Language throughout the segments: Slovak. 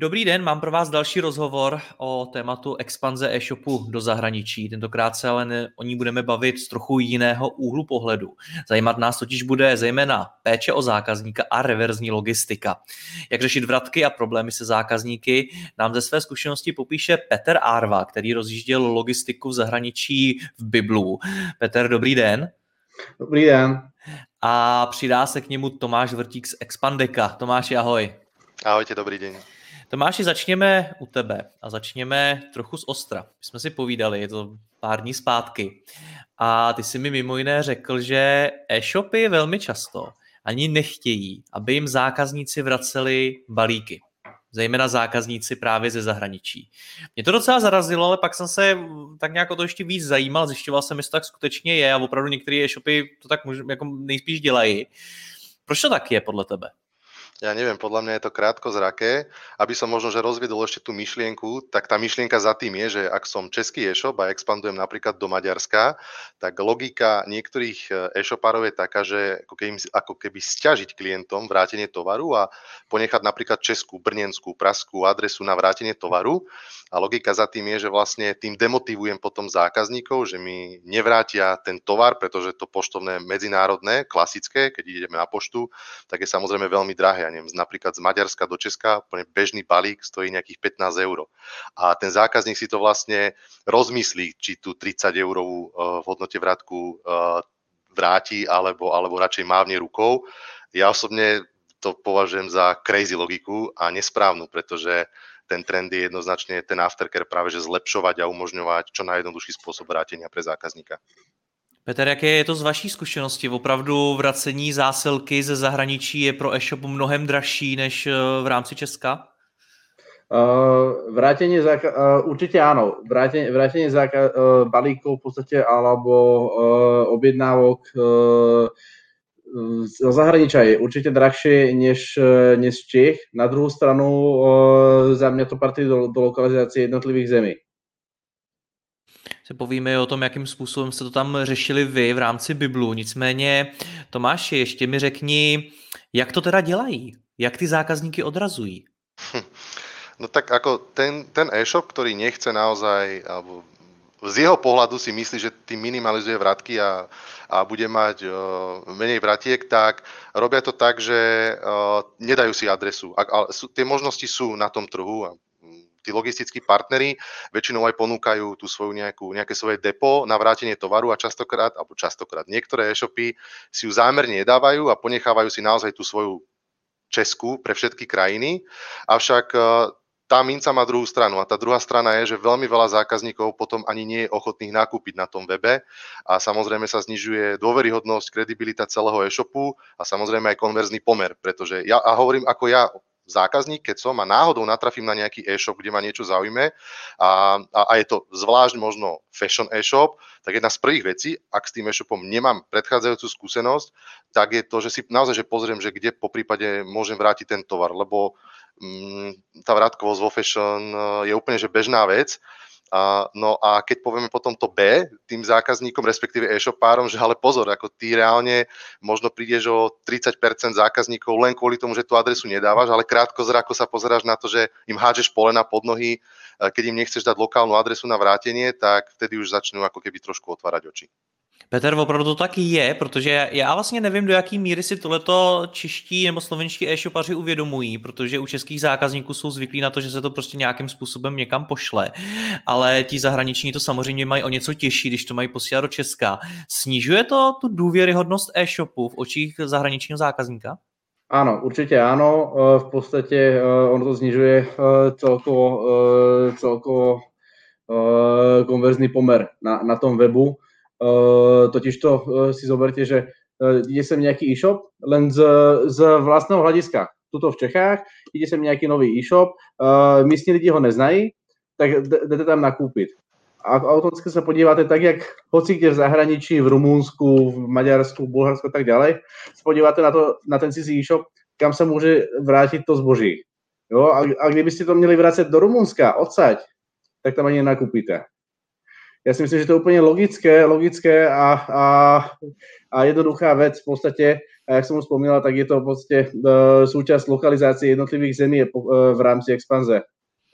Dobrý den, mám pro vás další rozhovor o tématu expanze e-shopu do zahraničí. Tentokrát se ale ne, o ní budeme bavit z trochu jiného úhlu pohledu. Zajímat nás totiž bude zejména péče o zákazníka a reverzní logistika. Jak řešit vratky a problémy se zákazníky nám ze své zkušenosti popíše Petr Arva, který rozjížděl logistiku v zahraničí v Biblu. Petr, dobrý den. Dobrý den. A přidá se k němu Tomáš Vrtík z Expandeka. Tomáš, ahoj. Ahojte, dobrý den. Tomáši, začněme u tebe a začněme trochu z ostra. My jsme si povídali, je to pár dní zpátky. A ty si mi mimo jiné řekl, že e-shopy velmi často ani nechtějí, aby jim zákazníci vraceli balíky. Zejména zákazníci právě ze zahraničí. Mě to docela zarazilo, ale pak jsem se tak nějak o to ještě víc zajímal, zjišťoval jsem, jestli to tak skutečně je a opravdu některé e-shopy to tak jako nejspíš dělají. Proč to tak je podle tebe? Ja neviem, podľa mňa je to krátko zraké. Aby som možno, že rozviedol ešte tú myšlienku, tak tá myšlienka za tým je, že ak som český e-shop a expandujem napríklad do Maďarska, tak logika niektorých e, e-shopárov je taká, že ako keby, ako keby stiažiť klientom vrátenie tovaru a ponechať napríklad českú, brnenskú, praskú adresu na vrátenie tovaru. A logika za tým je, že vlastne tým demotivujem potom zákazníkov, že mi nevrátia ten tovar, pretože to poštovné medzinárodné, klasické, keď ideme na poštu, tak je samozrejme veľmi drahé neviem, napríklad z Maďarska do Česka, úplne bežný balík stojí nejakých 15 eur. A ten zákazník si to vlastne rozmyslí, či tú 30 eurovú uh, v hodnote vrátku uh, vráti, alebo, alebo radšej mávne rukou. Ja osobne to považujem za crazy logiku a nesprávnu, pretože ten trend je jednoznačne ten aftercare práve že zlepšovať a umožňovať čo najjednoduchší spôsob vrátenia pre zákazníka. Petr, jaké je to z vaší zkušenosti? Opravdu vracení zásilky ze zahraničí je pro e-shop mnohem dražší než eh, v rámci Česka? Uh, vrátenie záka- uh, určite áno. Vrátenie, vrátenie záka- uh, balíkov v podstate alebo uh, objednávok uh, zo zahraničia je určite drahšie než, než Čech. Na druhou stranu uh, za mňa to patrí do, do lokalizácie jednotlivých zemí se povíme o tom, jakým způsobem jste to tam řešili vy v rámci Biblu. Nicméně, Tomáši, ještě mi řekni, jak to teda dělají? Jak ty zákazníky odrazují? No tak ako ten, ten e-shop, ktorý nechce naozaj, alebo z jeho pohľadu si myslí, že tým minimalizuje vratky a, a bude mať uh, menej vratiek, tak robia to tak, že uh, nedajú si adresu. A, a, sú, tie možnosti sú na tom trhu a tí logistickí partnery väčšinou aj ponúkajú tú svoju nejakú, nejaké svoje depo na vrátenie tovaru a častokrát, alebo častokrát niektoré e-shopy si ju zámerne nedávajú a ponechávajú si naozaj tú svoju Česku pre všetky krajiny. Avšak e, tá minca má druhú stranu a tá druhá strana je, že veľmi veľa zákazníkov potom ani nie je ochotných nakúpiť na tom webe a samozrejme sa znižuje dôveryhodnosť, kredibilita celého e-shopu a samozrejme aj konverzný pomer, pretože ja, a hovorím ako ja zákazník, keď som a náhodou natrafím na nejaký e-shop, kde ma niečo zaujme a, a, a je to zvlášť možno fashion e-shop, tak jedna z prvých vecí, ak s tým e-shopom nemám predchádzajúcu skúsenosť, tak je to, že si naozaj že pozriem, že kde po prípade môžem vrátiť ten tovar, lebo mm, tá vrátkovosť vo fashion e, je úplne že bežná vec a, no a keď povieme potom to B tým zákazníkom, respektíve e-shopárom, že ale pozor, ako ty reálne možno prídeš o 30% zákazníkov len kvôli tomu, že tú adresu nedávaš, ale krátko zrako sa pozeráš na to, že im hádžeš polena pod nohy, keď im nechceš dať lokálnu adresu na vrátenie, tak vtedy už začnú ako keby trošku otvárať oči. Petr, opravdu to taky je, protože já vlastně nevím, do jaký míry si tohleto čeští nebo slovenští e-shopaři uvědomují, protože u českých zákazníků jsou zvyklí na to, že se to prostě nějakým způsobem někam pošle, ale ti zahraniční to samozřejmě mají o něco těžší, když to mají posílat do Česka. Snižuje to tu důvěryhodnost e-shopu v očích zahraničního zákazníka? Áno, určite áno. V podstate ono to znižuje celkovo, celkovo konverzný pomer na, na tom webu. Totiž to si zoberte, že ide sem nejaký e-shop len z, z vlastného hľadiska. Tuto v Čechách ide sem nejaký nový e-shop, místní lidi ho neznají, tak jdete tam nakúpiť. A automaticky sa podívate tak, jak hoci kde v zahraničí, v Rumúnsku, v Maďarsku, v Bulharsku a tak sa podívate na, to, na ten cizí e-shop, kam sa môže vrátiť to zboží. Jo? A, a kdyby ste to měli vrácať do Rumunska, odsaď, tak tam ani nenakúpite. Ja si myslím, že to je úplne logické, logické a, a, a jednoduchá vec v podstate, a jak som už spomínal, tak je to v podstate uh, súčasť lokalizácie jednotlivých zemí uh, v rámci expanze.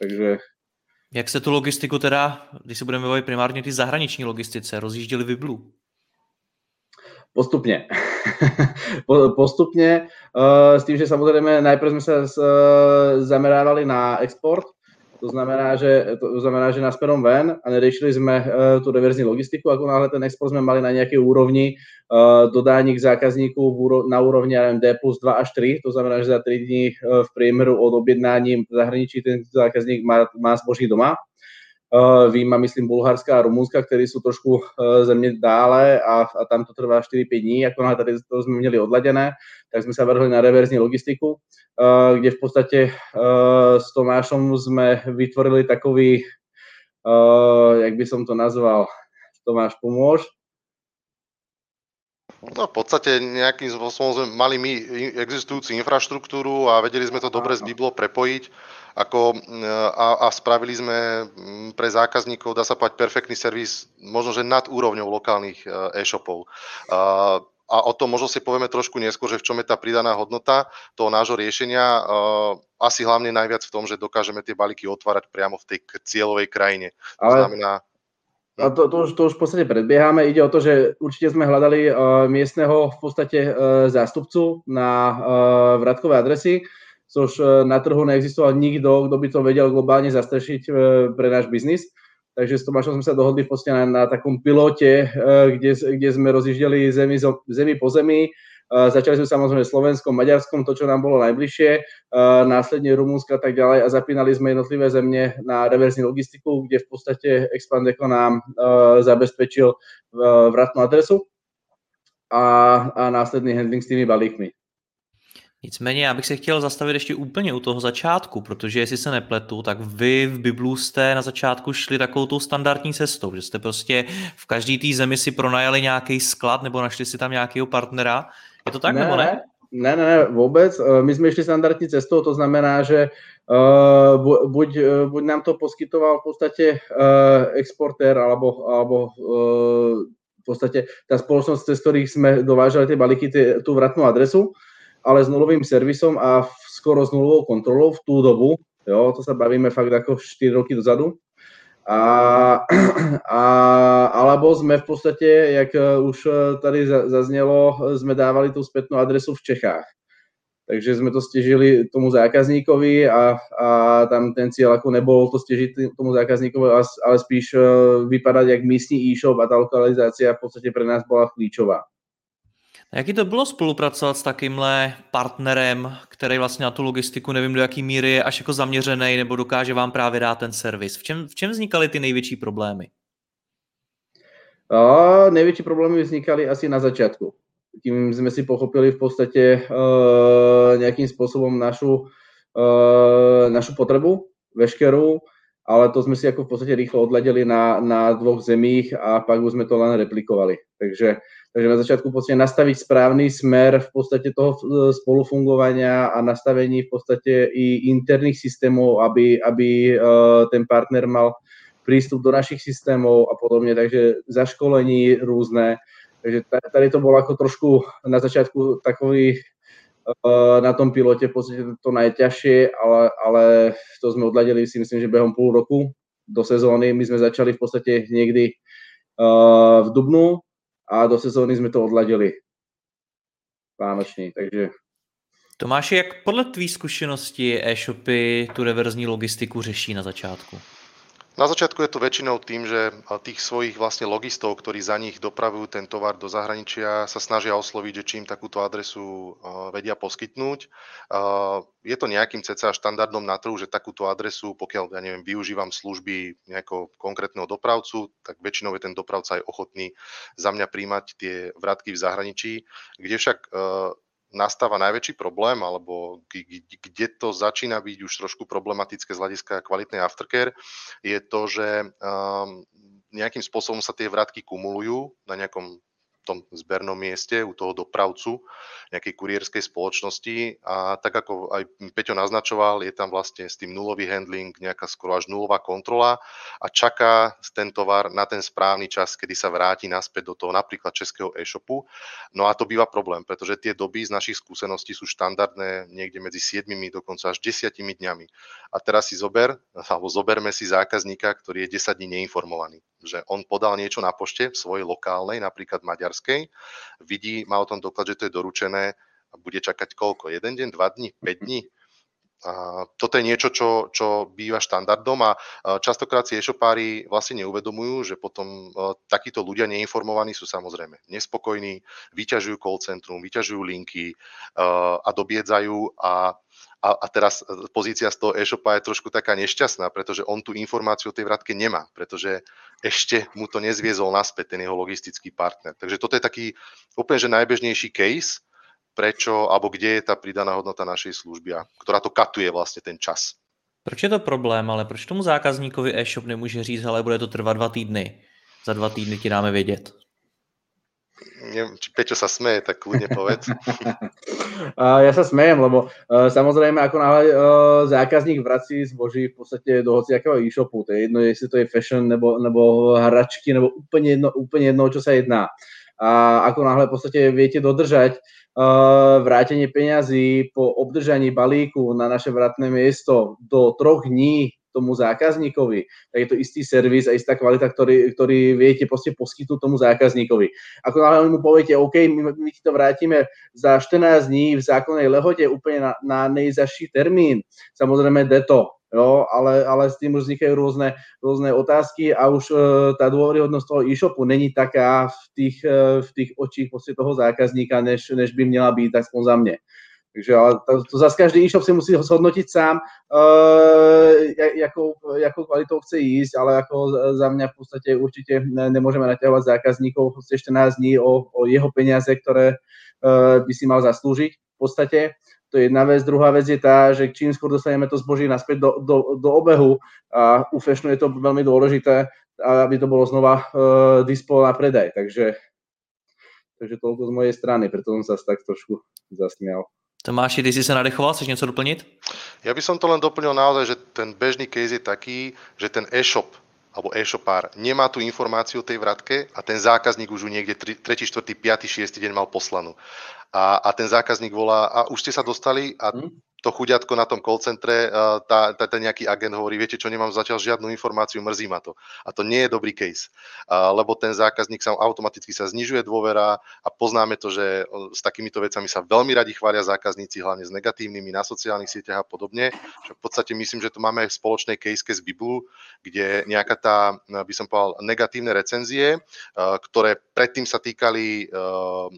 Takže jak se tu logistiku teda, když se budeme bavit primárně ty zahraniční logistice, rozjížděli Viblu? Postupne. Postupne, s tým, že samozrejme najprv sme sa uh, zamerávali na export, to znamená, že, to znamená, že nasmerom ven a neriešili sme uh, tú reverzní logistiku, ako náhle ten export sme mali na nejakej úrovni uh, dodání k zákazníku na úrovni D plus 2 až 3, to znamená, že za 3 dní uh, v priemeru od objednání v zahraničí ten zákazník má, má zboží doma. Uh, výjima, myslím, Bulharska a Rumunska, ktorí sú trošku uh, země dále a, a tam to trvá 4-5 dní, ako náhle tady to sme měli odladené, tak sme sa vrhli na reverzní logistiku Eh, kde v podstate eh, s Tomášom sme vytvorili takový, eh, jak by som to nazval, Tomáš, pomôž? No v podstate nejakým spôsobom sme mali my existujúcu infraštruktúru a vedeli sme to dobre z Biblo prepojiť ako, a, a spravili sme mm, pre zákazníkov, dá sa povedať, perfektný servis, možno že nad úrovňou lokálnych e-shopov a o tom možno si povieme trošku neskôr, že v čom je tá pridaná hodnota toho nášho riešenia. Asi hlavne najviac v tom, že dokážeme tie balíky otvárať priamo v tej cieľovej krajine. To Ale... znamená, a to, to, už, to už v podstate predbiehame. Ide o to, že určite sme hľadali uh, miestneho v podstate uh, zástupcu na uh, vratkové adresy, což uh, na trhu neexistoval nikto, kto by to vedel globálne zastrešiť uh, pre náš biznis. Takže s Tomášom sme sa dohodli v podstate na, na takom pilote, eh, kde, kde sme rozjíždeli zemi, zemi po zemi. Začali sme samozrejme Slovenskom, Maďarskom, to, čo nám bolo najbližšie, následne Rumunska a tak ďalej a zapínali sme jednotlivé zemne na reverznú logistiku, kde v podstate Expandeco nám zabezpečil vratnú adresu a, a následný handling s tými balíkmi. Nicméně já bych se chtěl zastavit ještě úplně u toho začátku, protože jestli se nepletu, tak vy v Biblu jste na začátku šli takovou tou standardní cestou, že jste prostě v každý té zemi si pronajali nějaký sklad nebo našli si tam nějakého partnera. Je to tak, ne, nebo ne? Ne, ne, ne, vůbec. Eh, my jsme šli standardní cestou, to znamená, že uh, buď, uh, buď nám to poskytoval v podstatě uh, exportér, alebo, alebo uh, v podstate tá spoločnosť, cez ktorých sme dovážali tie balíky, tú vratnú adresu, ale s nulovým servisom a skoro s nulovou kontrolou v tú dobu, jo, to sa bavíme fakt ako 4 roky dozadu, a, a, alebo sme v podstate, jak už tady zaznělo, sme dávali tú spätnú adresu v Čechách. Takže sme to stežili tomu zákazníkovi a, a tam ten cieľ ako nebol to stežiť tomu zákazníkovi, ale spíš e, vypadať jak místní e-shop a tá lokalizácia v podstate pre nás bola kľíčová. Jaký to bylo spolupracovat s takýmhle partnerem, který vlastně na tu logistiku nevím do jaký míry je až jako zaměřený nebo dokáže vám právě dát ten servis? V čem, v čem vznikaly ty největší problémy? A největší problémy vznikali asi na začátku. Tím jsme si pochopili v podstatě uh, nějakým způsobem našu, uh, našu potrebu veškerou, ale to sme si ako v podstate rýchlo odladili na, na dvoch zemích a pak už sme to len replikovali. Takže Takže na začiatku podstate nastaviť správny smer v podstate toho e, spolufungovania a nastavení v podstate i interných systémov, aby, aby e, ten partner mal prístup do našich systémov a podobne, takže zaškolení rôzne. Takže tady to bolo ako trošku na začiatku takový e, na tom pilote v podstate to najťažšie, ale, ale to sme odladili si myslím, že behom pol roku do sezóny. My sme začali v podstate niekdy v Dubnu a do sezóny jsme to odladili vánoční, takže... Tomáši, jak podle tvý zkušenosti e-shopy tu reverzní logistiku řeší na začátku? Na začiatku je to väčšinou tým, že tých svojich vlastne logistov, ktorí za nich dopravujú ten tovar do zahraničia, sa snažia osloviť, že či im takúto adresu vedia poskytnúť. Je to nejakým cca štandardom na trhu, že takúto adresu, pokiaľ ja neviem, využívam služby nejakého konkrétneho dopravcu, tak väčšinou je ten dopravca aj ochotný za mňa príjmať tie vratky v zahraničí, kde však nastáva najväčší problém, alebo kde to začína byť už trošku problematické z hľadiska kvalitnej aftercare, je to, že um, nejakým spôsobom sa tie vratky kumulujú na nejakom tom zbernom mieste u toho dopravcu nejakej kurierskej spoločnosti a tak ako aj Peťo naznačoval, je tam vlastne s tým nulový handling nejaká skoro až nulová kontrola a čaká ten tovar na ten správny čas, kedy sa vráti naspäť do toho napríklad českého e-shopu. No a to býva problém, pretože tie doby z našich skúseností sú štandardné niekde medzi 7 dokonca až 10 dňami. A teraz si zober, alebo zoberme si zákazníka, ktorý je 10 dní neinformovaný že on podal niečo na pošte svojej lokálnej, napríklad maďarskej, vidí, má o tom doklad, že to je doručené a bude čakať koľko? Jeden deň, dva dní, 5 dní? A toto je niečo, čo, čo býva štandardom a častokrát si e-shopári vlastne neuvedomujú, že potom takíto ľudia neinformovaní sú samozrejme nespokojní, vyťažujú call centrum, vyťažujú linky a dobiedzajú a a, a teraz e, pozícia z toho e-shopa je trošku taká nešťastná, pretože on tú informáciu o tej vratke nemá, pretože ešte mu to nezviezol naspäť ten jeho logistický partner. Takže toto je taký úplne že najbežnejší case, prečo, alebo kde je tá pridaná hodnota našej služby, a ktorá to katuje vlastne ten čas. Proč je to problém, ale proč tomu zákazníkovi e-shop nemůže říct, ale bude to trvat dva týdny. Za dva týdny ti dáme vědět neviem, či Peťo sa smeje, tak kľudne povedz. ja sa smejem, lebo uh, samozrejme, ako náhle uh, zákazník vrací zboží v podstate do hociakého e-shopu, to je jedno, jestli to je fashion, nebo, nebo hračky, nebo úplne jedno, úplne jedno, čo sa jedná. A ako náhle v podstate viete dodržať uh, vrátenie peňazí po obdržaní balíku na naše vratné miesto do troch dní tomu zákazníkovi, tak je to istý servis a istá kvalita, ktorý, ktorý viete proste poskytnúť tomu zákazníkovi. Ako náhle mu poviete, OK, my, my ti to vrátime za 14 dní v zákonnej lehote úplne na, na nejzaší termín, samozrejme deto, jo, ale, ale s tým už vznikajú rôzne, rôzne otázky a už uh, tá dôveryhodnosť toho e-shopu není taká v tých, uh, v tých očích toho zákazníka, než, než by měla byť, aspoň za mne. Takže ale to, to zase každý e-shop si musí zhodnotiť sám, uh, jakou, jakou kvalitou chce ísť, ale ako za mňa v podstate určite nemôžeme naťahovať zákazníkov 14 dní o, o jeho peniaze, ktoré uh, by si mal zaslúžiť v podstate. To je jedna vec. Druhá vec je tá, že čím skôr dostaneme to zboží naspäť do, do, do obehu a u fashionu je to veľmi dôležité, aby to bolo znova uh, dispo na predaj. Takže, takže toľko z mojej strany, preto som sa tak trošku zasmial. Tomáši, ty si sa nadechoval, chceš niečo doplniť? Ja by som to len doplnil naozaj, že ten bežný case je taký, že ten e-shop alebo e-shopár nemá tú informáciu o tej vratke a ten zákazník už ju niekde 3., 4., 5., 6. deň mal poslanú. A, a ten zákazník volá, a už ste sa dostali a hm? To chuďatko na tom call centre, tá, tá, ten nejaký agent hovorí, viete čo, nemám zatiaľ žiadnu informáciu, mrzí ma to. A to nie je dobrý case, lebo ten zákazník sa automaticky sa znižuje dôvera a poznáme to, že s takýmito vecami sa veľmi radi chvália zákazníci, hlavne s negatívnymi na sociálnych sieťach a podobne. Že v podstate myslím, že tu máme aj spoločné case z Biblu, kde nejaká tá, by som povedal, negatívne recenzie, ktoré predtým sa týkali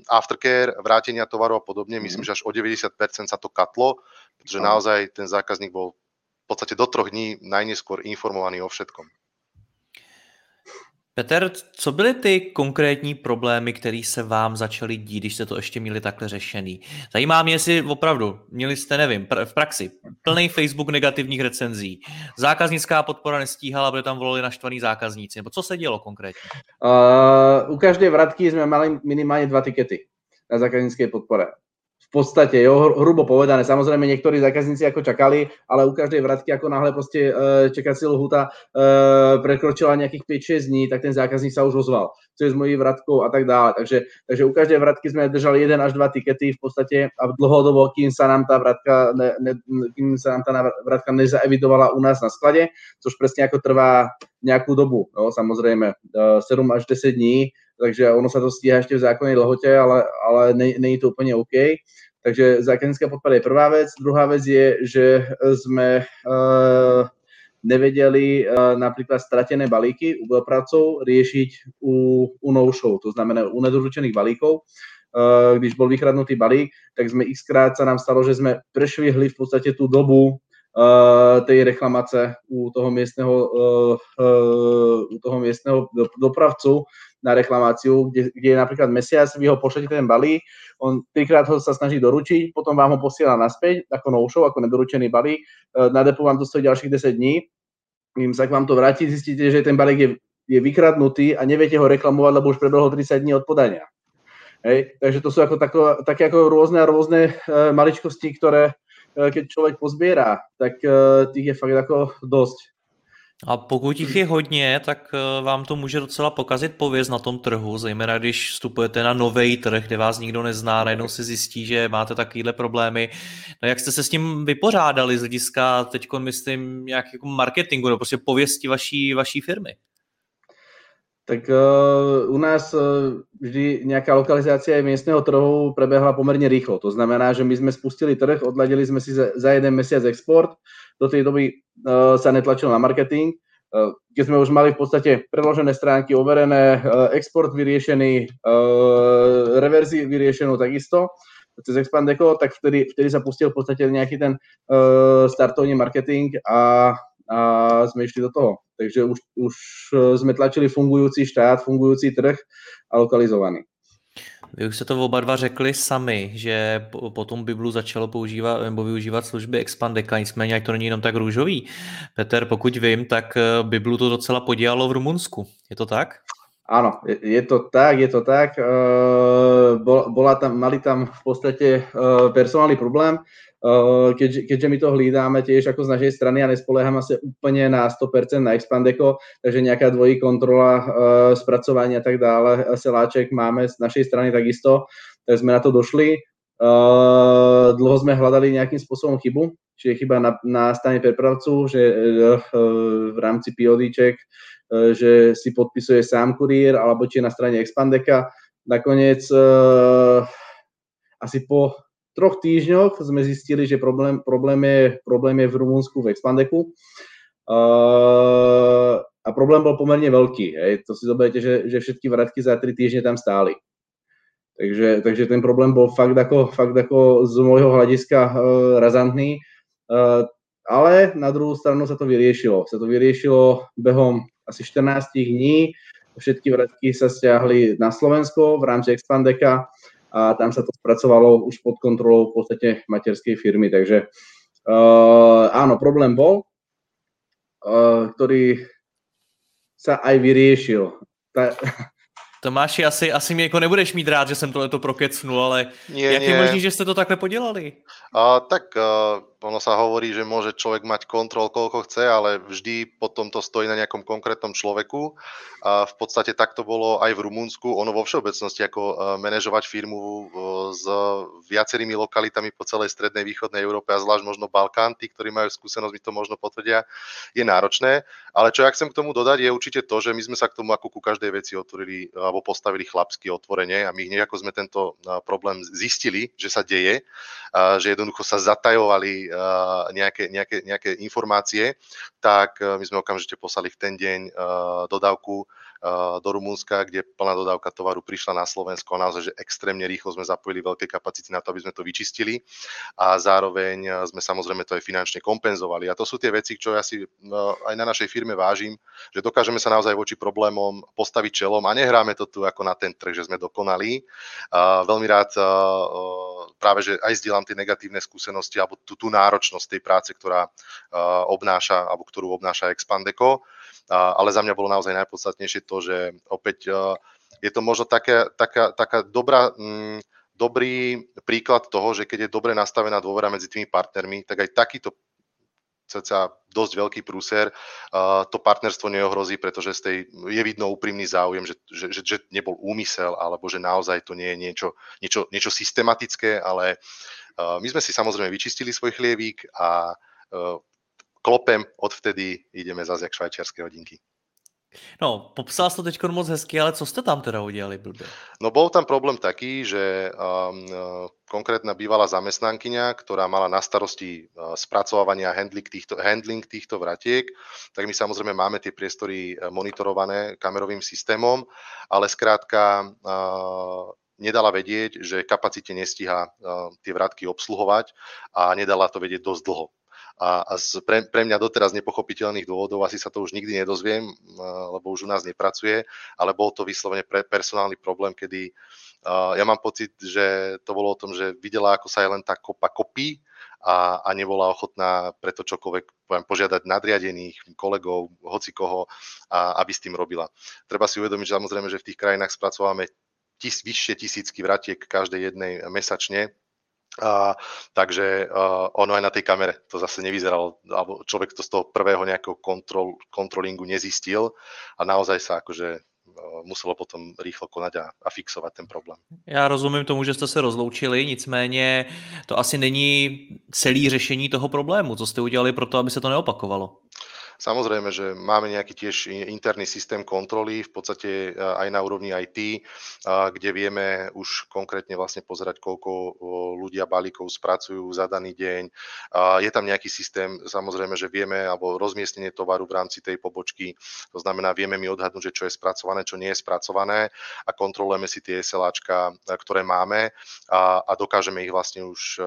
aftercare, vrátenia tovaru a podobne, myslím, mhm. že až o 90% sa to katlo, pretože naozaj ten zákazník bol v podstate do troch dní najneskôr informovaný o všetkom. Peter, co byly ty konkrétní problémy, které se vám začaly dít, když jste to ještě měli takhle řešený? Zajímá mě, jestli opravdu měli jste, nevím, v praxi plný Facebook negativních recenzí, zákaznická podpora nestíhala, protože tam volali naštvaní zákazníci, nebo co se dělo konkrétně? Uh, u každé vratky jsme mali minimálně dva tikety na zákaznické podpore v podstate, jo, hrubo povedané. Samozrejme, niektorí zákazníci ako čakali, ale u každej vratky, ako náhle proste e, čekací lhuta e, prekročila nejakých 5-6 dní, tak ten zákazník sa už ozval. Co je s mojí vratkou a tak dále. Takže, takže u každej vratky sme držali jeden až dva tikety v podstate a dlhodobo, kým sa nám tá vratka, ne, ne, kým sa nám tá vratka nezaevidovala u nás na sklade, což presne ako trvá nejakú dobu, jo, samozrejme, 7 e, až 10 dní, takže ono sa to stíha ešte v zákonnej lehote, ale, ale není to úplne OK. Takže zákaznícká podpora je prvá vec. Druhá vec je, že sme uh, nevedeli napríklad stratené balíky u dopravcov riešiť u, u no-show, to znamená u nedoručených balíkov. Když bol vykradnutý balík, tak sme x krát sa nám stalo, že sme prešvihli v podstate tú dobu tej reklamace u toho miestneho, u toho miestneho dopravcu na reklamáciu, kde, kde je napríklad mesiac, vy ho pošlete ten balík, on trikrát ho sa snaží doručiť, potom vám ho posiela naspäť ako no-show, ako nedoručený balík, na depu vám to stojí ďalších 10 dní, kým sa k vám to vráti, zistíte, že ten balík je, je vykradnutý a neviete ho reklamovať, lebo už prebehlo 30 dní od podania. Hej? Takže to sú ako tako, také ako rôzne a rôzne uh, maličkosti, ktoré keď človek pozbiera, tak uh, tých je fakt ako dosť. A pokud jich je hodně, tak vám to může docela pokazit pověst na tom trhu, zejména když vstupujete na nový trh, kde vás nikdo nezná, najednou si zjistí, že máte takovéhle problémy. No jak jste se s tím vypořádali z hlediska teď myslím nějak jako marketingu, nebo prostě pověsti vaší, vaší firmy? Tak uh, u nás uh, vždy nejaká lokalizácia miestneho trhu prebehla pomerne rýchlo. To znamená, že my sme spustili trh, odladili sme si za, za jeden mesiac export, do tej doby uh, sa netlačil na marketing, keď sme už mali v podstate preložené stránky, overené, export vyriešený, reverzi vyriešenú takisto cez Expandeco, tak vtedy, vtedy sa pustil v podstate nejaký ten startovný marketing a a sme išli do toho. Takže už, už e, sme tlačili fungujúci štát, fungujúci trh a lokalizovaný. Vy už jste to oba dva řekli sami, že potom Biblu začalo používat nebo využívat služby Expandeka, nicméně jak to není jenom tak růžový. Petr, pokud vím, tak e, Biblu to docela podělalo v Rumunsku. Je to tak? Áno, je to tak, je to tak. E, bola tam, mali tam v podstate personálny problém. Eh, keďže, keďže my to hlídáme tiež ako z našej strany a nespoliehame sa úplne na 100% na Expandeco, takže nejaká dvojí kontrola, uh, spracovania a tak dále, seláček máme z našej strany takisto, tak sme na to došli. Uh, dlho sme hľadali nejakým spôsobom chybu, čiže chyba na, na strane prepravcu, že uh, v rámci PODček, uh, že si podpisuje sám kuriér, alebo či je na strane Expandeka. Nakoniec asi po troch týždňoch sme zistili, že problém, problém, je, problém je v Rumunsku v Expandeku. Uh, a problém bol pomerne veľký. Hej. To si zoberiete, že, že všetky vratky za tri týždne tam stáli. Takže, takže ten problém bol fakt ako, fakt ako z môjho hľadiska uh, razantný. Uh, ale na druhú stranu sa to vyriešilo. Sa to vyriešilo behom asi 14 dní. Všetky vratky sa stiahli na Slovensko v rámci Expandeka a tam sa to spracovalo už pod kontrolou v podstate materskej firmy. Takže uh, áno, problém bol, uh, ktorý sa aj vyriešil. Ta, Tomáši, asi, asi mi jako nebudeš mít rád, že jsem tohleto prokecnul, ale nie, jak nie. je možný, že jste to takhle podělali? A, tak uh, ono sa hovorí, že môže človek mať kontrol koľko chce, ale vždy potom to stojí na nejakom konkrétnom človeku. A v podstate tak to bolo aj v Rumunsku. Ono vo všeobecnosti ako manažovať firmu s viacerými lokalitami po celej strednej východnej Európe a zvlášť možno Balkán, tí, ktorí majú skúsenosť, mi to možno potvrdia, je náročné. Ale čo ja chcem k tomu dodať, je určite to, že my sme sa k tomu ako ku každej veci otvorili alebo postavili chlapsky otvorene a my hneď ako sme tento problém zistili, že sa deje, že jednoducho sa zatajovali nejaké, nejaké, nejaké informácie, tak my sme okamžite poslali v ten deň dodávku do Rumunska, kde plná dodávka tovaru prišla na Slovensko a naozaj, že extrémne rýchlo sme zapojili veľké kapacity na to, aby sme to vyčistili a zároveň sme samozrejme to aj finančne kompenzovali. A to sú tie veci, čo ja si aj na našej firme vážim, že dokážeme sa naozaj voči problémom postaviť čelom a nehráme to tu ako na ten trh, že sme dokonalí. Veľmi rád práve, že aj zdieľam tie negatívne skúsenosti alebo tú, tú náročnosť tej práce, ktorá obnáša, alebo ktorú obnáša Expandeco ale za mňa bolo naozaj najpodstatnejšie to, že opäť je to možno taká, taká, taká dobrá, mm, dobrý príklad toho, že keď je dobre nastavená dôvera medzi tými partnermi, tak aj takýto cca dosť veľký prúser, uh, to partnerstvo neohrozí, pretože z tej, je vidno úprimný záujem, že, že, že, že nebol úmysel, alebo že naozaj to nie je niečo, niečo, niečo systematické, ale uh, my sme si samozrejme vyčistili svoj chlievík a klopem, odvtedy ideme zase jak švajčiarske hodinky. No, popsal to teď moc hezky, ale co jste tam teda udělali blbě? No bol tam problém taký, že um, konkrétna bývalá zamestnankyňa, ktorá mala na starosti uh, spracovávanie a handling týchto, handling týchto vratiek, tak my samozrejme máme tie priestory monitorované kamerovým systémom, ale skrátka uh, nedala vedieť, že kapacite nestíha uh, tie vratky obsluhovať a nedala to vedieť dosť dlho a, a z, pre, pre mňa doteraz nepochopiteľných dôvodov, asi sa to už nikdy nedozviem, lebo už u nás nepracuje, ale bol to vyslovene pre personálny problém, kedy uh, ja mám pocit, že to bolo o tom, že videla, ako sa aj len tá kopa kopí a, a nebola ochotná preto čokoľvek poviem, požiadať nadriadených kolegov, hoci koho, a, aby s tým robila. Treba si uvedomiť, že samozrejme, že v tých krajinách spracováme tis, vyššie tisícky vratiek každej jednej mesačne, a, takže uh, ono aj na tej kamere to zase nevyzeralo, alebo človek to z toho prvého nejakého kontrol, kontrolingu nezistil a naozaj sa akože muselo potom rýchlo konať a, a fixovat ten problém. Já rozumím tomu, že jste se rozloučili, nicméně to asi není celý řešení toho problému. Co jste udělali pro to, aby se to neopakovalo? Samozrejme, že máme nejaký tiež interný systém kontroly, v podstate e, aj na úrovni IT, kde vieme už konkrétne vlastne pozerať, koľko ľudia balíkov spracujú za daný deň. Je tam nejaký systém, samozrejme, že vieme, alebo rozmiestnenie tovaru v rámci tej pobočky, to znamená, vieme mi odhadnúť, že čo je spracované, čo nie je spracované a kontrolujeme si tie SLAčka, ktoré máme a, a dokážeme ich vlastne už e,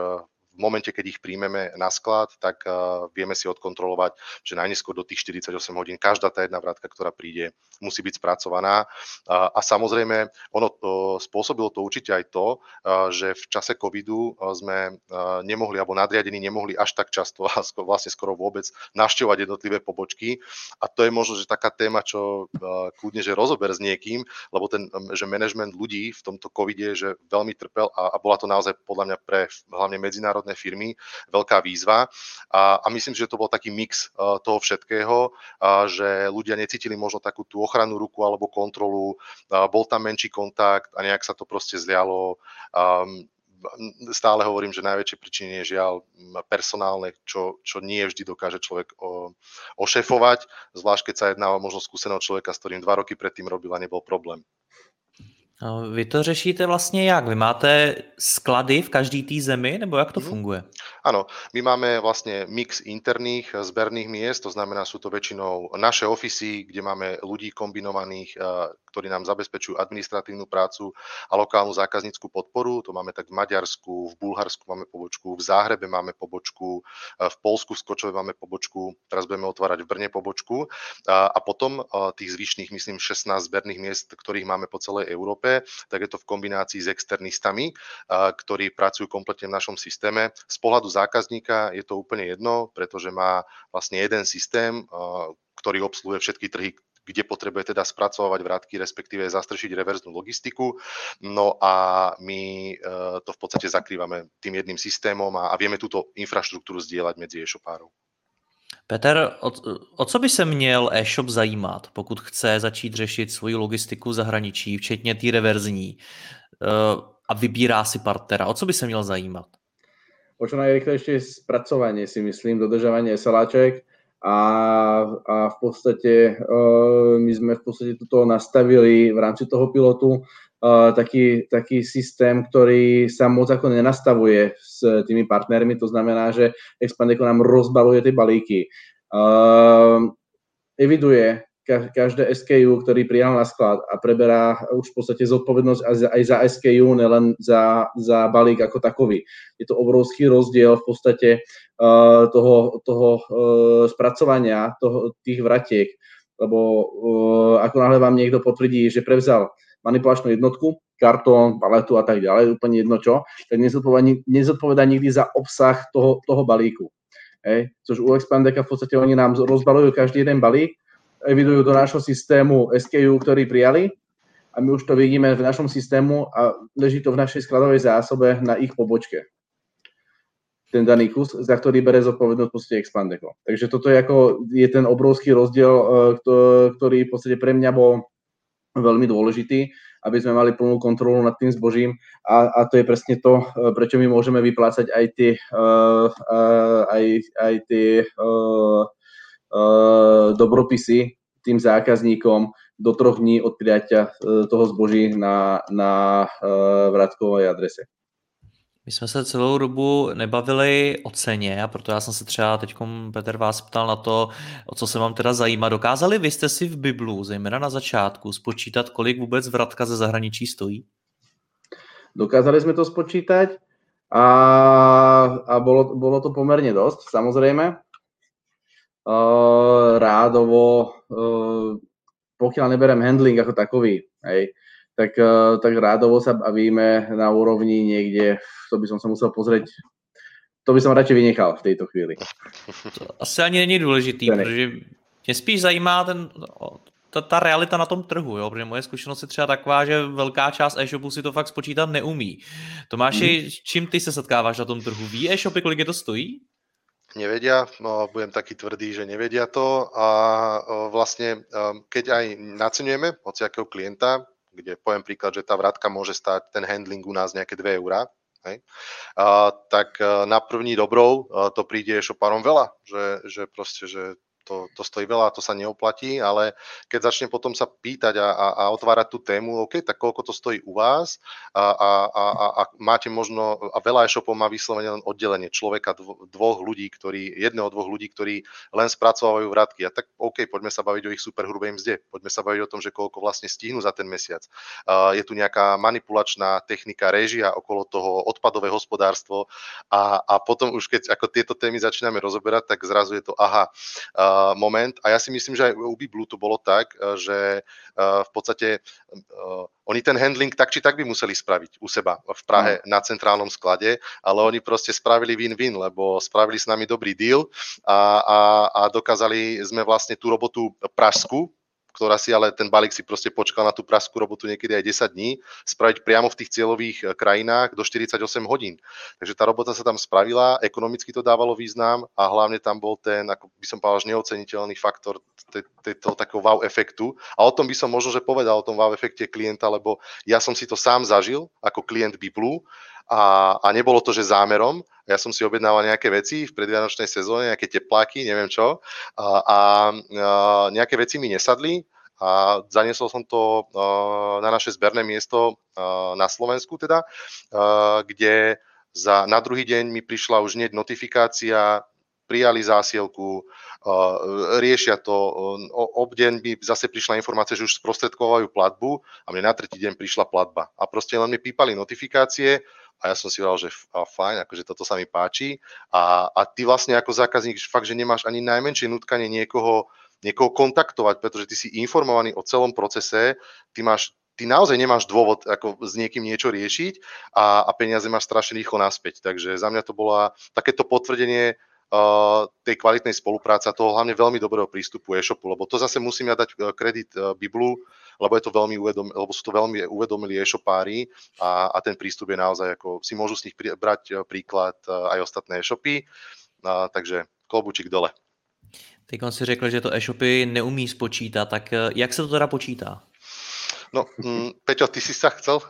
v momente, keď ich príjmeme na sklad, tak uh, vieme si odkontrolovať, že najneskôr do tých 48 hodín každá tá jedna vrátka, ktorá príde, musí byť spracovaná. A samozrejme, ono to, spôsobilo to určite aj to, uh, že v čase covidu sme nemohli, alebo nadriadení nemohli až tak často a vlastne skoro vôbec navštevovať jednotlivé pobočky. A to je možno, že taká téma, čo kľudne, že rozober s niekým, lebo ten, že management ľudí v tomto covide, že veľmi trpel a, a bola to naozaj podľa mňa pre hlavne medzinárodné medzinárodné firmy, veľká výzva. A, a myslím, že to bol taký mix uh, toho všetkého, uh, že ľudia necítili možno takú tú ochrannú ruku alebo kontrolu, uh, bol tam menší kontakt a nejak sa to proste zlialo. Um, stále hovorím, že najväčšie príčiny je žiaľ personálne, čo, čo nie vždy dokáže človek o, ošefovať, zvlášť keď sa jedná o možno skúseného človeka, s ktorým dva roky predtým robil a nebol problém. Vy to řešíte vlastně jak? Vy máte sklady v každý té zemi, nebo jak to mm-hmm. funguje? Áno, my máme vlastne mix interných zberných miest, to znamená, sú to väčšinou naše ofisy, kde máme ľudí kombinovaných, ktorí nám zabezpečujú administratívnu prácu a lokálnu zákazníckú podporu. To máme tak v Maďarsku, v Bulharsku máme pobočku, v Záhrebe máme pobočku, v Polsku v Skočove máme pobočku, teraz budeme otvárať v Brne pobočku. A potom tých zvyšných, myslím, 16 zberných miest, ktorých máme po celej Európe, tak je to v kombinácii s externistami, ktorí pracujú kompletne v našom systéme. Z pohľadu zákazníka je to úplne jedno, pretože má vlastne jeden systém, ktorý obsluhuje všetky trhy, kde potrebuje teda spracovať vrátky, respektíve zastršiť reverznú logistiku. No a my e, to v podstate zakrývame tým jedným systémom a, a vieme túto infraštruktúru zdieľať medzi e-shopárov. Peter, o, o co by se měl e-shop zajímat, pokud chce začít řešit svoji logistiku v zahraničí, včetně té reverzní, e, a vybírá si partnera? O co by se měl zajímat? O čo najrychlejšie spracovanie si myslím, dodržovanie SLAček, a, a v podstate my sme v podstate toto nastavili v rámci toho pilotu taký, taký systém, ktorý sa moc ako nenastavuje s tými partnermi, to znamená, že Expandeco nám rozbaluje tie balíky. Eviduje každé SKU, ktorý prijal na sklad a preberá už v podstate zodpovednosť aj za SKU, nelen za, za balík ako takový. Je to obrovský rozdiel v podstate uh, toho, toho uh, spracovania toho, tých vratiek, lebo uh, ako náhle vám niekto potvrdí, že prevzal manipulačnú jednotku, kartón, paletu a tak ďalej, úplne jedno čo, tak nezodpovedá, nezodpovedá nikdy za obsah toho, toho balíku. Hej. Což u Expandeka v podstate oni nám rozbalujú každý jeden balík evidujú do nášho systému SKU, ktorý prijali a my už to vidíme v našom systému a leží to v našej skladovej zásobe na ich pobočke. Ten daný kus, za ktorý bere zodpovednosť podstate Expandeco. Takže toto je, ako, je ten obrovský rozdiel, e, ktorý v podstate pre mňa bol veľmi dôležitý, aby sme mali plnú kontrolu nad tým zbožím a, a to je presne to, e, prečo my môžeme vyplácať aj tie, uh, uh, aj, aj dobropisy tým zákazníkom do troch dní od prijatia toho zboží na, na vrátkovej adrese. My jsme se celou dobu nebavili o ceně a proto já jsem se třeba teď, Petr, vás ptal na to, o co se vám teda zajímá. Dokázali vy jste si v Biblu, zejména na začátku, spočítat, kolik vůbec vratka ze zahraničí stojí? Dokázali jsme to spočítať a, a bolo, bolo to pomerne dosť, samozrejme. Uh, rádovo, uh, pokiaľ neberem handling ako takový, hej, tak, uh, tak rádovo sa bavíme na úrovni niekde, to by som sa musel pozrieť, to by som radšej vynechal v tejto chvíli. To asi ani není důležitý, protože mě spíš zajímá ten, ta, ta realita na tom trhu, jo? protože moje zkušenost je třeba taková, že velká část e-shopů si to fakt spočítat neumí. Tomáši, mm. čím ty se setkáváš na tom trhu? Ví e-shopy, kolik je to stojí? Nevedia, no, budem taký tvrdý, že nevedia to. A vlastne keď aj naceňujeme hociakého klienta, kde poviem príklad, že tá vrátka môže stať ten handling u nás nejaké 2 eurá, hej, a, tak na první dobrou to príde e-shopárom veľa, že, že proste, že to, to stojí veľa, to sa neoplatí, ale keď začne potom sa pýtať a, a, a otvárať tú tému, OK, tak koľko to stojí u vás a, a, a, a máte možno, a veľa e-shopov má vyslovene len oddelenie človeka, dvoch ľudí, ktorí, jedného, dvoch ľudí, ktorí len spracovajú vratky. A tak OK, poďme sa baviť o ich super hrubej mzde, poďme sa baviť o tom, že koľko vlastne stihnú za ten mesiac. Uh, je tu nejaká manipulačná technika, režia okolo toho, odpadové hospodárstvo a, a potom už keď ako tieto témy začíname rozoberať, tak zrazu je to aha, uh, moment. A ja si myslím, že aj u Biblu to bolo tak, e, že e, v podstate oni ten handling tak či tak by museli spraviť u seba v Prahe mm. na centrálnom sklade, ale oni proste spravili win-win, lebo spravili s nami dobrý deal a, a, a dokázali sme vlastne tú robotu pražskú, ktorá si ale ten balík si proste počkal na tú praskú robotu niekedy aj 10 dní, spraviť priamo v tých cieľových eh, krajinách do 48 hodín. Takže tá robota sa tam spravila, ekonomicky to dávalo význam a hlavne tam bol ten, ako by som povedal, neoceniteľný faktor toho takého wow efektu. A o tom by som možno, že povedal o tom wow efekte klienta, lebo ja som si to sám zažil ako klient Biblu a, a nebolo to, že zámerom. Ja som si objednával nejaké veci v predvianočnej sezóne, nejaké tepláky, neviem čo, a, a, nejaké veci mi nesadli a zaniesol som to na naše zberné miesto na Slovensku teda, kde za, na druhý deň mi prišla už hneď notifikácia, prijali zásielku, riešia to. Obdeň by zase prišla informácia, že už sprostredkovajú platbu a mne na tretí deň prišla platba. A proste len mi pípali notifikácie, a ja som si povedal, že a fajn, akože toto sa mi páči a, a ty vlastne ako zákazník fakt, že nemáš ani najmenšie nutkanie niekoho, niekoho kontaktovať, pretože ty si informovaný o celom procese, ty máš ty naozaj nemáš dôvod ako s niekým niečo riešiť a, a peniaze máš strašne rýchlo naspäť. Takže za mňa to bola takéto potvrdenie tej kvalitnej spolupráce a toho hlavne veľmi dobrého prístupu e-shopu, lebo to zase musím ja dať uh, kredit uh, Biblu, lebo, je to veľmi uvedom, lebo sú to veľmi uvedomili e-shopári a, a ten prístup je naozaj, ako si môžu z nich pri, brať príklad aj ostatné e-shopy, a, takže klobučík dole. Teď on si řekl, že to e-shopy neumí spočítat, tak jak se to teda počítá? No, mm, Peťo, ty si sa chcel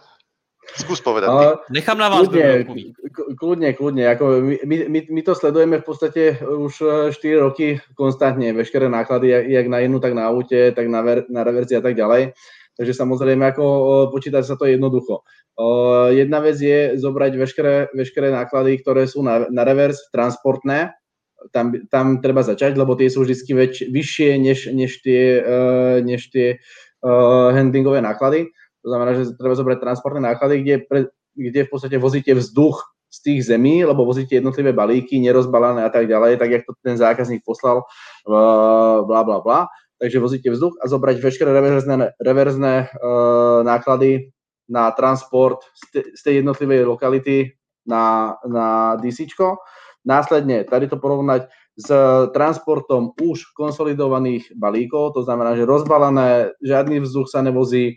Skús povedať. Uh, Nechám na vás. Kľudne, kľudne, kľudne. Ako my, my, my to sledujeme v podstate už 4 e, roky konstantne. Veškeré náklady, jak, jak na jednu, tak na aute, tak na, ver, na reverzi a tak ďalej. Takže samozrejme, ako počítať sa to jednoducho. Uh, jedna vec je zobrať veškeré, veškeré náklady, ktoré sú na, na revers transportné. Tam, tam treba začať, lebo tie sú vždy väč, vyššie než, než tie, uh, než tie uh, handlingové náklady to znamená, že treba zobrať transportné náklady, kde, pre, kde v podstate vozíte vzduch z tých zemí, lebo vozíte jednotlivé balíky, nerozbalané a tak ďalej, tak jak to ten zákazník poslal, bla bla bla. Takže vozíte vzduch a zobrať veškeré reverzné, reverzné uh, náklady na transport z, te, z tej jednotlivej lokality na, na DC. Následne tady to porovnať s transportom už konsolidovaných balíkov, to znamená, že rozbalené, žiadny vzduch sa nevozí,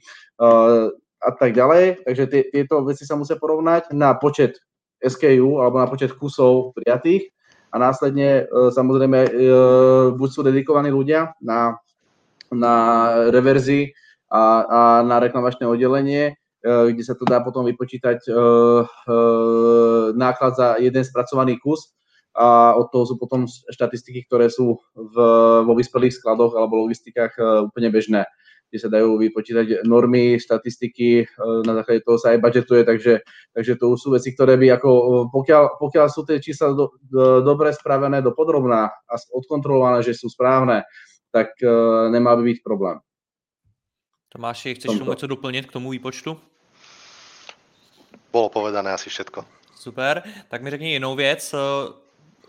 a tak ďalej. Takže tie, tieto veci sa musia porovnať na počet SKU alebo na počet kusov prijatých a následne e, samozrejme e, buď sú dedikovaní ľudia na, na reverzi a, a na reklamačné oddelenie, e, kde sa to dá potom vypočítať náklad za jeden spracovaný kus a od toho sú potom štatistiky, ktoré sú v, vo vyspelých skladoch alebo logistikách úplne bežné kde sa dajú vypočítať normy, štatistiky, na základe toho sa aj budžetuje, takže, takže to sú veci, ktoré by ako, pokiaľ, pokiaľ sú tie čísla do, do, dobre spravené do podrobná a odkontrolované, že sú správne, tak uh, nemá by byť problém. Tomáši, chceš tomu něco doplnit k tomu výpočtu? Bolo povedané asi všetko. Super, tak mi řekni jinou věc.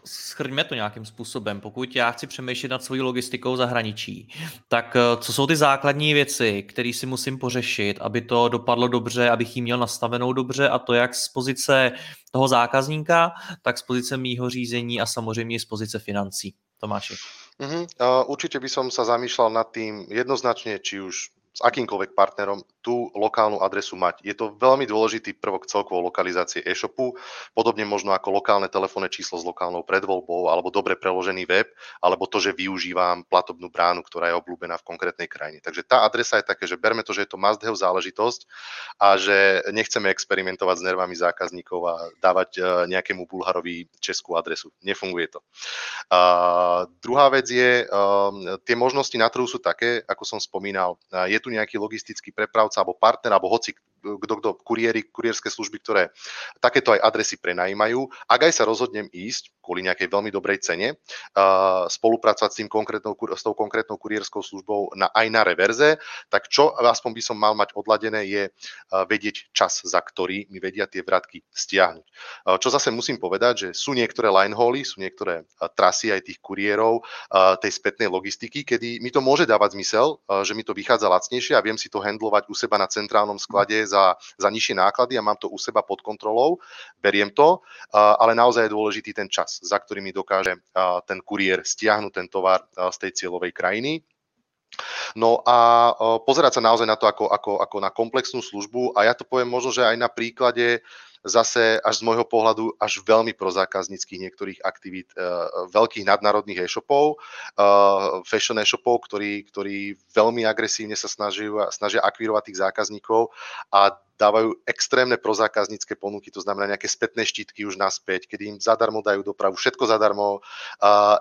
Schrňme to nějakým způsobem. Pokud já chci přemýšlet nad svojí logistikou zahraničí, tak co jsou ty základní věci, které si musím pořešit, aby to dopadlo dobře, abych ji měl nastavenou dobře a to jak z pozice toho zákazníka, tak z pozice mýho řízení a samozřejmě z pozice financí. Tomáši. Uh-huh. Uh, určite by som sa zamýšľal nad tým jednoznačne, či už s akýmkoľvek partnerom tú lokálnu adresu mať. Je to veľmi dôležitý prvok celkovo lokalizácie e-shopu, podobne možno ako lokálne telefónne číslo s lokálnou predvoľbou, alebo dobre preložený web, alebo to, že využívam platobnú bránu, ktorá je obľúbená v konkrétnej krajine. Takže tá adresa je také, že berme to, že je to must have záležitosť a že nechceme experimentovať s nervami zákazníkov a dávať e, nejakému Bulharovi českú adresu. Nefunguje to. A druhá vec je, um, tie možnosti na trhu sú také, ako som spomínal, je tu nejaký logistický prepravca alebo partner, alebo hoci kto, kto kuriéry, kurierské služby, ktoré takéto aj adresy prenajímajú. Ak aj sa rozhodnem ísť kvôli nejakej veľmi dobrej cene, uh, spolupracovať s, tým konkrétnou, s tou konkrétnou kurierskou službou na, aj na reverze, tak čo aspoň by som mal mať odladené je uh, vedieť čas, za ktorý mi vedia tie vratky stiahnuť. Uh, čo zase musím povedať, že sú niektoré linehauly, sú niektoré uh, trasy aj tých kuriérov uh, tej spätnej logistiky, kedy mi to môže dávať zmysel, uh, že mi to vychádza lacnejšie a viem si to handlovať u seba na centrálnom sklade za, za nižšie náklady a mám to u seba pod kontrolou, beriem to, uh, ale naozaj je dôležitý ten čas za ktorý mi dokáže ten kuriér stiahnuť ten tovar z tej cieľovej krajiny. No a pozerať sa naozaj na to ako, ako, ako na komplexnú službu a ja to poviem možno, že aj na príklade zase až z môjho pohľadu až veľmi prozákazníckých niektorých aktivít uh, veľkých nadnárodných e-shopov, uh, fashion e-shopov, ktorí, ktorí veľmi agresívne sa snažia, snažia akvírovať tých zákazníkov a dávajú extrémne prozákaznícke ponuky, to znamená nejaké spätné štítky už naspäť, kedy im zadarmo dajú dopravu, všetko zadarmo.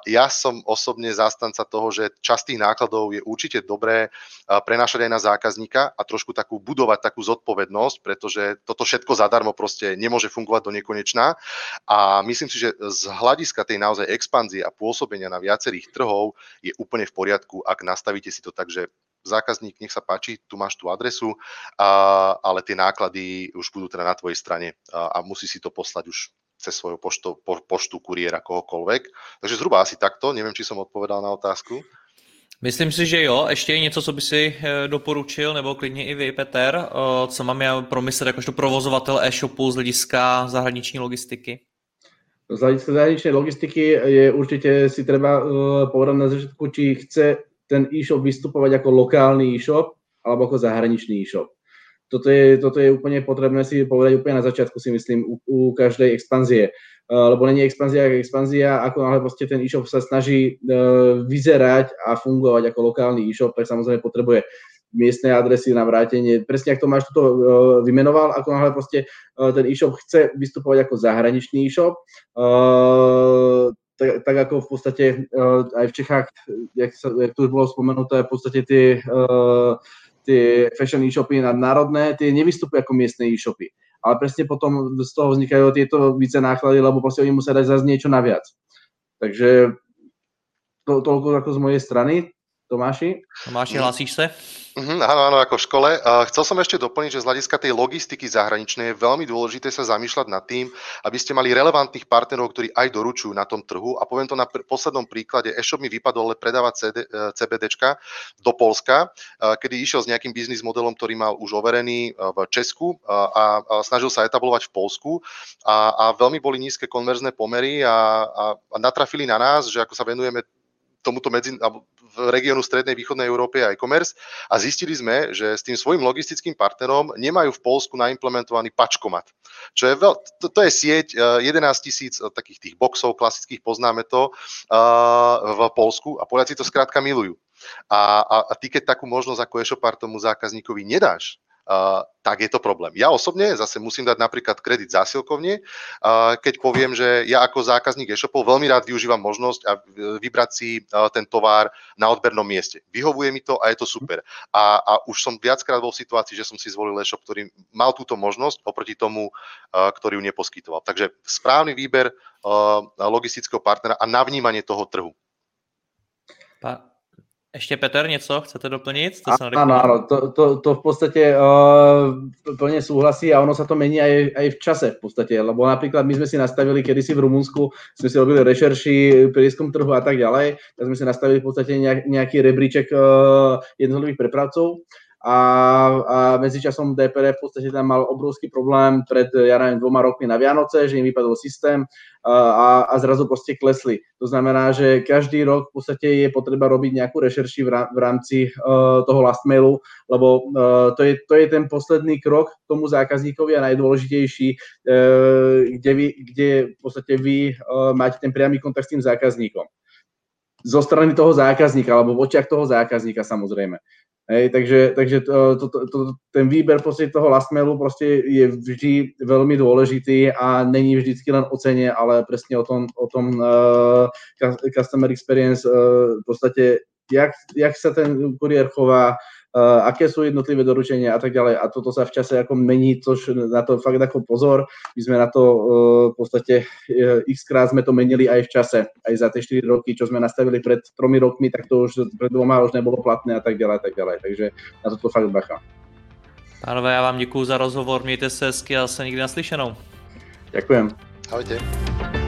Ja som osobne zástanca toho, že časť tých nákladov je určite dobré prenášať aj na zákazníka a trošku takú budovať takú zodpovednosť, pretože toto všetko zadarmo proste nemôže fungovať do nekonečná. A myslím si, že z hľadiska tej naozaj expanzie a pôsobenia na viacerých trhov je úplne v poriadku, ak nastavíte si to tak, že zákazník, nech sa páči, tu máš tú adresu, a, ale tie náklady už budú teda na tvojej strane a, a musí si to poslať už cez svoju poštu, po, poštu kuriéra kohokoľvek. Takže zhruba asi takto, neviem, či som odpovedal na otázku. Myslím si, že jo. Ještě něco, co by si eh, doporučil, nebo klidně i vy, Peter, co mám já promyslet jakožto provozovatel e-shopu z hlediska zahraniční logistiky? Z hľadiska zahraničnej logistiky je určite si treba uh, povedať na začiatku, či chce ten e-shop vystupovať ako lokálny e-shop alebo ako zahraničný e-shop. Toto je, toto je úplne potrebné si povedať úplne na začiatku, si myslím, u, u každej expanzie. Uh, lebo není expanzia ako expanzia, ako náhle proste ten e-shop sa snaží uh, vyzerať a fungovať ako lokálny e-shop, tak samozrejme potrebuje miestne adresy na vrátenie. Presne ako to máš toto uh, vymenoval, ako náhle proste ten e-shop chce vystupovať ako zahraničný e-shop, tak, tak ako v podstate uh, aj v Čechách, jak, sa, jak to už bolo spomenuté, v podstate tie, uh, tie fashion e-shopy národné, tie nevystupujú ako miestne e-shopy. Ale presne potom z toho vznikajú tieto více náklady, lebo proste oni musia dať zase niečo naviac. Takže to, toľko ako z mojej strany. Tomáši? Tomáši, hlasíš sa? Uh-huh, áno, áno, ako v škole. Uh, chcel som ešte doplniť, že z hľadiska tej logistiky zahraničnej je veľmi dôležité sa zamýšľať nad tým, aby ste mali relevantných partnerov, ktorí aj doručujú na tom trhu. A poviem to na pr- poslednom príklade. E-shop mi vypadol ale predávať CD, uh, e, CBDčka do Polska, uh, kedy išiel s nejakým biznis modelom, ktorý mal už overený uh, v Česku uh, a, a snažil sa etablovať v Polsku. A, a veľmi boli nízke konverzné pomery a, a, a natrafili na nás, že ako sa venujeme tomuto medzi, v regiónu Strednej východnej Európy a e-commerce a zistili sme, že s tým svojim logistickým partnerom nemajú v Polsku naimplementovaný pačkomat. Čo je veľ, to, to je sieť 11 eh, tisíc eh, takých tých boxov klasických, poznáme to uh, v Polsku a Poliaci to skrátka milujú. A, a, a ty keď takú možnosť ako e-shopár tomu zákazníkovi nedáš, uh, tak je to problém. Ja osobne zase musím dať napríklad kredit zásilkovne, uh, keď poviem, že ja ako zákazník e-shopov veľmi rád využívam možnosť a vybrať si uh, ten tovar na odbernom mieste. Vyhovuje mi to a je to super. A, a už som viackrát bol v situácii, že som si zvolil e-shop, ktorý mal túto možnosť oproti tomu, ktorý ju neposkytoval. Takže správny výber logistického partnera a navnímanie toho trhu. Pa, Ešte Peter, něco chcete doplnit? To áno, áno, to, to, to v podstate uh, plne súhlasí a ono sa to mení aj, aj v čase v podstate, lebo napríklad my sme si nastavili kedysi v Rumunsku, sme si robili rešerši, prieskum trhu a tak ďalej, tak sme si nastavili v podstate nejaký rebríček uh, jednotlivých prepravcov a, a medzičasom DPR v podstate tam mal obrovský problém pred, ja neviem, dvoma rokmi na Vianoce, že im vypadol systém a, a zrazu proste klesli. To znamená, že každý rok v podstate je potreba robiť nejakú rešerši v rámci uh, toho last mailu, lebo uh, to, je, to je ten posledný krok k tomu zákazníkovi a najdôležitejší, uh, kde, vy, kde v podstate vy uh, máte ten priamy kontakt s tým zákazníkom zo strany toho zákazníka, alebo v očiach toho zákazníka samozrejme. Hej, takže takže to, to, to, ten výber toho last mailu je vždy veľmi dôležitý a není vždycky len o cene, ale presne o tom, o tom uh, customer experience, uh, v podstate, jak, jak sa ten kuriér chová, aké sú jednotlivé doručenia a tak ďalej. A toto sa v čase ako mení, což na to fakt ako pozor. My sme na to uh, v podstate uh, x krát sme to menili aj v čase. Aj za tie 4 roky, čo sme nastavili pred tromi rokmi, tak to už pred dvoma už nebolo platné a tak ďalej a tak ďalej. Takže na toto fakt bacha. Pánové, já vám děkuji za rozhovor, mějte se hezky a se nikdy naslyšenou. Ďakujem. Ahojte.